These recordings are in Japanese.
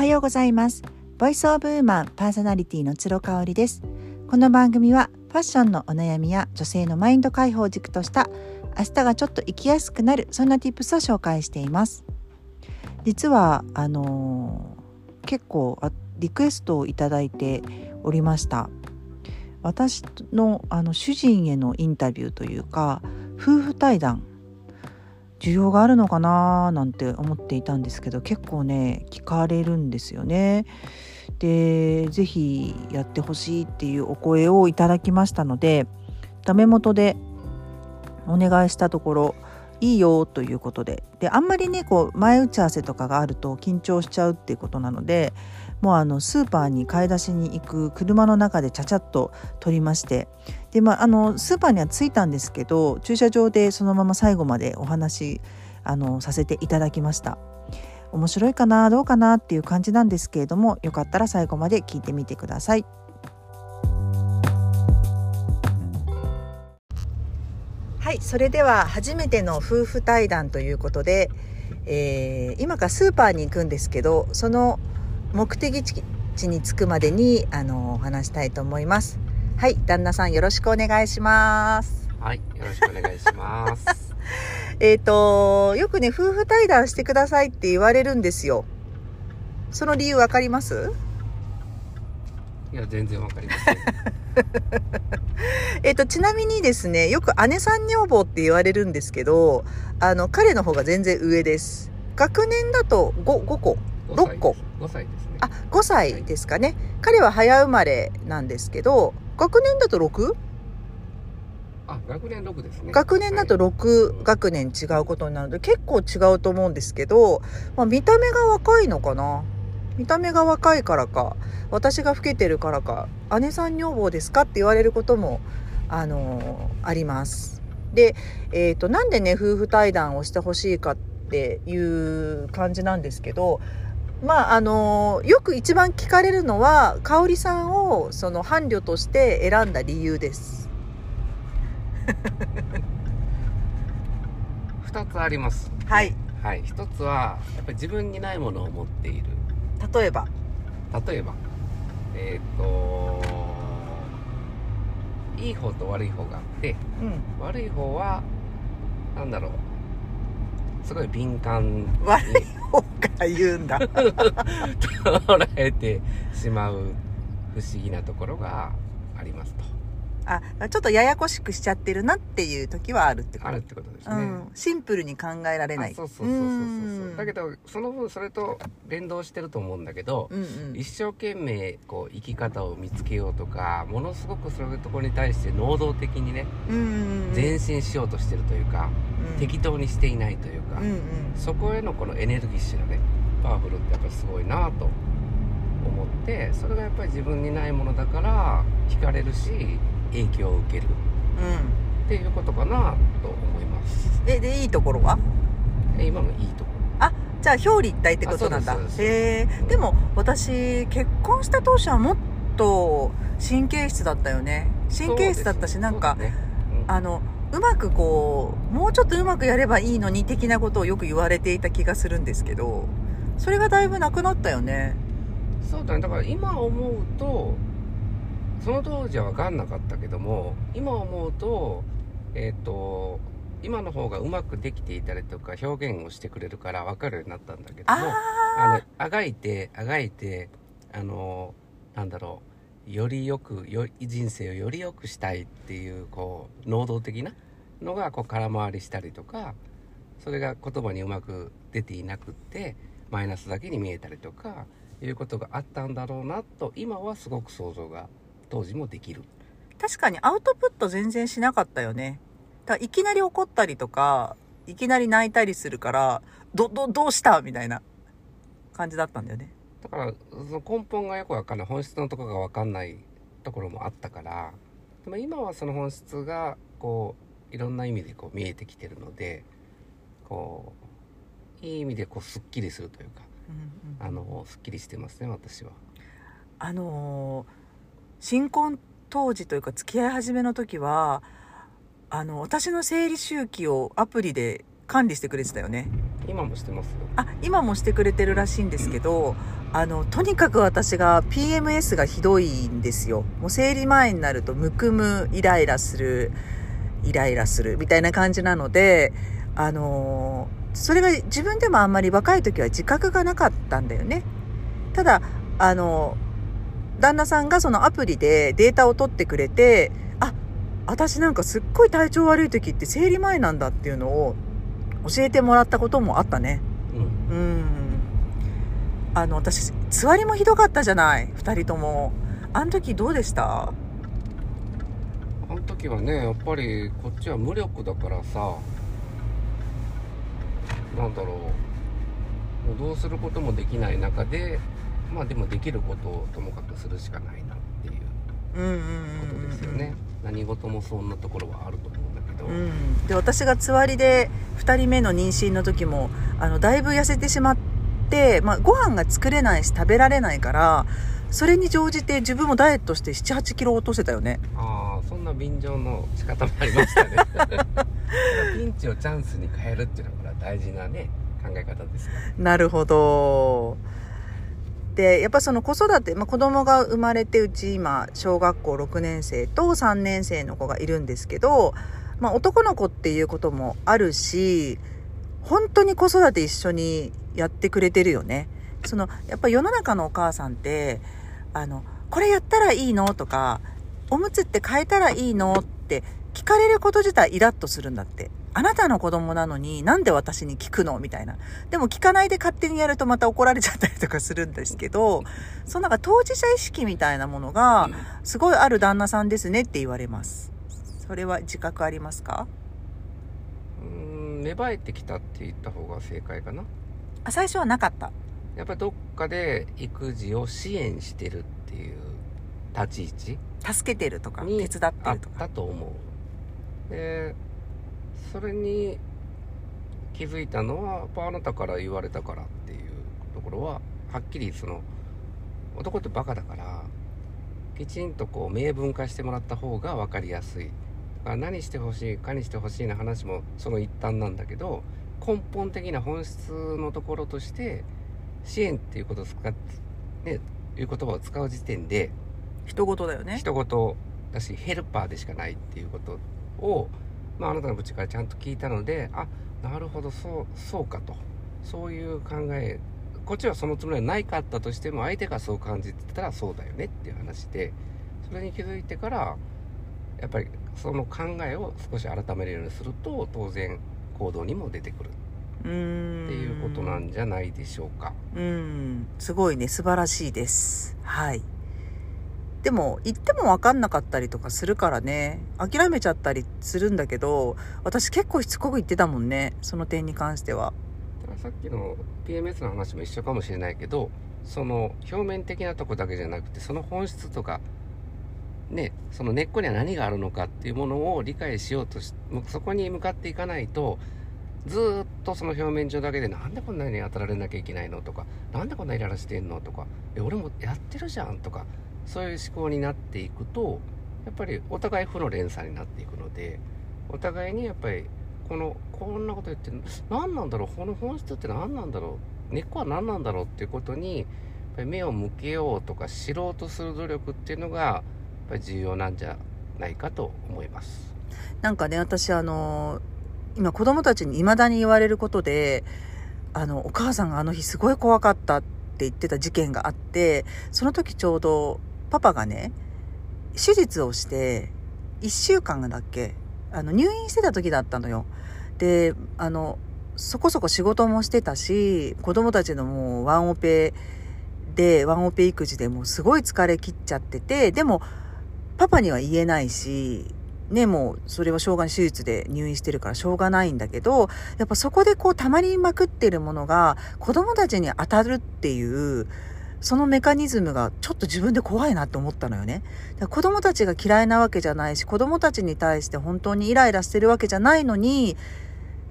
はようございます。ボイスオブウーマンパーソナリティの鶴香織です。この番組はファッションのお悩みや女性のマインド解放軸とした明日がちょっと生きやすくなるそんな tips を紹介しています。実はあのー、結構リクエストをいただいておりました。私のあの主人へのインタビューというか夫婦対談需要があるのかななんて思っていたんですけど結構ね聞かれるんですよね。で是非やってほしいっていうお声をいただきましたのでダメ元でお願いしたところいいよということでであんまりねこう前打ち合わせとかがあると緊張しちゃうっていうことなのでもうあのスーパーに買い出しに行く車の中でちゃちゃっと撮りましてで、まあ、あのスーパーには着いたんですけど駐車場でそのまま最後までお話あのさせていただきました。面白いかなどうかなっていう感じなんですけれどもよかったら最後まで聞いてみてください。はいそれでは初めての夫婦対談ということで、えー、今からスーパーに行くんですけどその目的地に着くまでにあの話したいと思います。はい旦那さんよろしくお願いします。はいよろしくお願いします。えっとよくね夫婦対談してくださいって言われるんですよ。その理由わかります？いや全然わかりません えっとちなみにですねよく姉さん女房って言われるんですけどあの彼の方が全然上です。学年だと 5, 5個6個。5歳です。ね。あ5歳ですかね、はい、彼は早生まれなんですけど学年だと 6? あ学年6ですね。学年だと6学年違うことになるので、はい、結構違うと思うんですけど、まあ、見た目が若いのかな見た目が若いからか私が老けてるからか姉さん女房ですかって言われることもあのー、あります。で、えーとなんでね夫婦対談をしてほしいかっていう感じなんですけどまああのよく一番聞かれるのは香織さんをその伴侶として選んだ理由です。2つあります。はい。はい。1つはやっぱり自分にないものを持っている例えば。例えば。えっ、ー、といい方と悪い方があって、うん、悪い方は何だろう。すごい敏感悪い方から言うんだ。捉えてしまう不思議なところがありますとあちょっとややこしくしちゃってるなっていう時はあるってこと。あるってことですね、うん、シンプルに考えられない。そうそうそうそうそう。だけどその分それと連動してると思うんだけど、うんうん、一生懸命こう生き方を見つけようとかものすごくそういうところに対して能動的にね、前進しようとしてるというか、うん、適当にしていないというか、うんうん、そこへのこのエネルギッシュなねパワフルってやっぱりすごいなと思ってそれがやっぱり自分にないものだから惹かれるし影響を受ける、うん、っていうことかなと思います。ででいいところは？今のいいとこ。ろあじゃあ表裏一体ってことなんだ。へえ、うん、でも私結婚した当初はもっと神経質だったよね。神経質だったしなんか、ね。うん、あのうまくこうもうちょっとうまくやればいいのに的なことをよく言われていた気がするんですけどそれがだいぶなくなったよね。そうだね。だから今思うとその当時は分かんなかったけども今思うとえっ、ー、と今の方がうまくできていたりとか表現をしてくれるから分かるようになったんだけどもあのあがいてあがいてあのなんだろうよりよくよ人生をより良くしたいっていうこう能動的なのがこう空回りしたりとかそれが言葉にうまく出ていなくってマイナスだけに見えたりとかいうことがあったんだろうなと今はすごく想像が当時もできる。確かにアウトプット全然しなかったよね。だいきなり怒ったりとかいきなり泣いたりするからどどどうした？みたいな感じだったんだよね。だからその根本がよくわかんない。本質のところがわかんないところもあったから。でも今はその本質がこういろんな意味でこう見えてきてるのでこういい意味でこうすっきりするというか、うんうん、あのすっきりしてますね私は。あのー新婚当時というか付き合い始めの時はあの私の生理周期をアプリで管理してくれてたよね。今もしてますよ。あ今もしてくれてるらしいんですけど、あのとにかく私が PMS がひどいんですよ。もう生理前になるとむくむイライラするイライラするみたいな感じなのであのそれが自分でもあんまり若い時は自覚がなかったんだよね。ただあの旦那さんがそのアプリでデータを取ってくれてあ私なんかすっごい体調悪い時って生理前なんだっていうのを教えてもらったこともあったね。うん。うん。あの私つわりもひどかったじゃない？2人とも。あの時どうでした？あの時はねやっぱりこっちは無力だからさ。なんだろう。もうどうすることもできない中でまあでもできることをともかくするしかないなっていうことですよね、何事もそんなところはあると思うんだけど、うん。うんで私がつわりで2人目の妊娠の時もあのだいぶ痩せてしまって、まあ、ご飯が作れないし食べられないからそれに乗じて自分もダイエットして7 8キロ落とせたよね。ああそんな便乗の仕方もありましたね。ピンチをチャンスに変えるっていうのが大事なね考え方ですよなるほど。で、やっぱその子育て、まあ、子供が生まれてうち今、小学校6年生と3年生の子がいるんですけど、まあ、男の子っていうこともあるし、本当に子育て一緒にやってくれてるよね。その、やっぱ世の中のお母さんって、あの、これやったらいいのとか、おむつって変えたらいいのって聞かれること自体イラッとするんだって。あなたの子供なのになんで私に聞くの？みたいな。でも聞かないで勝手にやるとまた怒られちゃったりとかするんですけど、そのなんか当事者意識みたいなものがすごいある旦那さんですねって言われます。それは自覚ありますか？うーん芽生えてきたって言った方が正解かなあ、最初はなかった。やっぱりどっかで育児を支援してるっていう立ち位置助けてるとか、手に伝ってあっるとか。たと思うでそれに気づいたのはあなたから言われたからっていうところははっきりその男ってバカだからきちんとこう明文化してもらった方が分かりやすいだから何してほしいかにしてほしいな話もその一端なんだけど根本的な本質のところとして支援っていうことを使っねいう言葉を使う時点で人事だよね。一言だしヘルパーでしかないっていうことを、まあ、あなたの口からちゃんと聞いたのであなるほどそうそうかとそういう考えこっちはそのつもりはないかったとしても相手がそう感じてたらそうだよねっていう話でそれに気づいてからやっぱりその考えを少し改めるようにすると当然行動にも出てくる。っていうことなんじゃないでしょうか。うん、すごいね、素晴らしいです。はい。でも、言っても分かんなかったりとかするからね、諦めちゃったりするんだけど、私結構しつこく言ってたもんね、その点に関しては。さっきの PMS の話も一緒かもしれないけどその表面的なとこだけじゃなくてその本質とかねその根っこには何があるのかっていうものを理解しようとしそこに向かっていかないとずっとその表面上だけでなんでこんなに当たられなきゃいけないのとかなんでこんなイライラしてんのとかえ俺もやってるじゃんとかそういう思考になっていくとやっぱりお互い負の連鎖になっていくのでお互いにやっぱりこのこんなこと言って何なんだろうこの本質って何なんだろう根っこは何なんだろうっていうことに目を向けようとか知ろうとする努力っていうのがやっぱり重要なんじゃないかと思います。なんかね、私あの、今子供たちに未だに言われることで、あの、お母さんがあの日すごい怖かったって言ってた事件があって、その時ちょうどパパがね、手術をして、1週間だっけあの、入院してた時だったのよ。で、あの、そこそこ仕事もしてたし、子供たちのもうワンオペで、ワンオペ育児でもうすごい疲れ切っちゃってて、でも、パパには言えないし、ね、もう、それはしょうがない手術で入院してるからしょうがないんだけど、やっぱそこでこう溜まりまくってるものが子供たちに当たるっていう、そのメカニズムがちょっと自分で怖いなって思ったのよね。子供たちが嫌いなわけじゃないし、子供たちに対して本当にイライラしてるわけじゃないのに、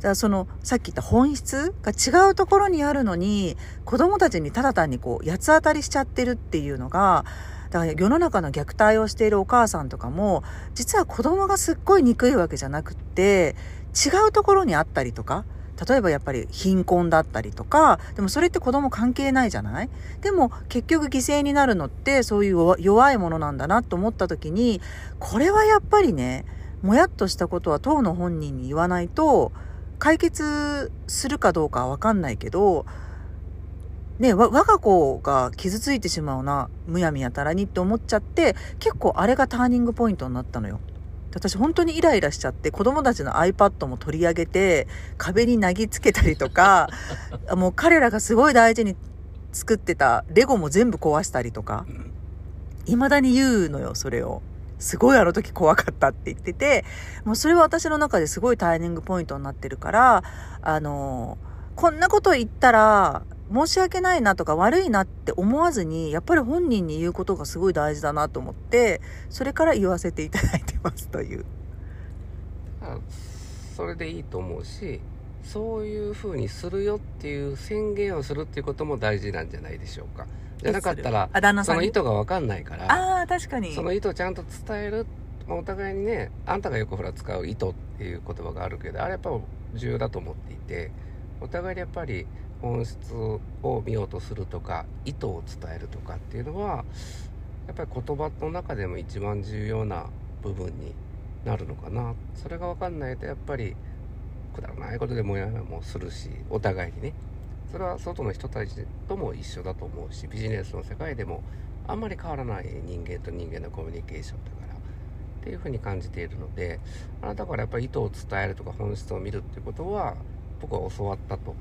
だその、さっき言った本質が違うところにあるのに、子供たちにただ単にこう、八つ当たりしちゃってるっていうのが、だから世の中の虐待をしているお母さんとかも、実は子供がすっごい憎いわけじゃなくって、違うところにあったりとか、例えばやっぱり貧困だったりとか、でもそれって子供関係ないじゃない？でも結局犠牲になるのってそういう弱いものなんだなと思った時に、これはやっぱりね、もやっとしたことは当の本人に言わないと、解決するかどうかはわかんないけど、ね、我が子が傷ついてしまうな、むやみやたらにって思っちゃって、結構あれがターニングポイントになったのよ。私本当にイライラしちゃって子供たちの iPad も取り上げて壁に投げつけたりとか もう彼らがすごい大事に作ってたレゴも全部壊したりとか未だに言うのよそれを。すごいあの時怖かったって言っててもうそれは私の中ですごいターニングポイントになってるからあのこんなこと言ったら申し訳ないなとか悪いなって思わずに、やっぱり本人に言うことがすごい大事だなと思って、それから言わせていただいてますという。それでいいと思うし、そういうふうにするよっていう宣言をするっていうことも大事なんじゃないでしょうか。じゃなかったら、その意図がわかんないから、ああ、確かに。その意図をちゃんと伝える。お互いにね、あんたがよくほら使う意図っていう言葉があるけど、あれやっぱ重要だと思っていて、お互いにやっぱり本質を見ようとするとか意図を伝えるとかっていうのはやっぱり言葉の中でも一番重要な部分になるのかな。それが分かんないとやっぱりくだらないことでもやもするしお互いにね。それは外の人たちとも一緒だと思うしビジネスの世界でもあんまり変わらない人間と人間のコミュニケーションだからっていうふうに感じているのであなたからやっぱり意図を伝えるとか本質を見るっていうことは僕は教わったと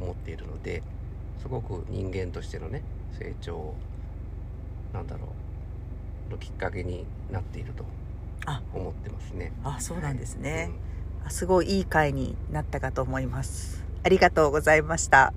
思っているのですごく人間としてのね成長なんだろうのきっかけになっていると思ってますね。あそうなんですね、はいうん、すごいいい回になったかと思います。ありがとうございました。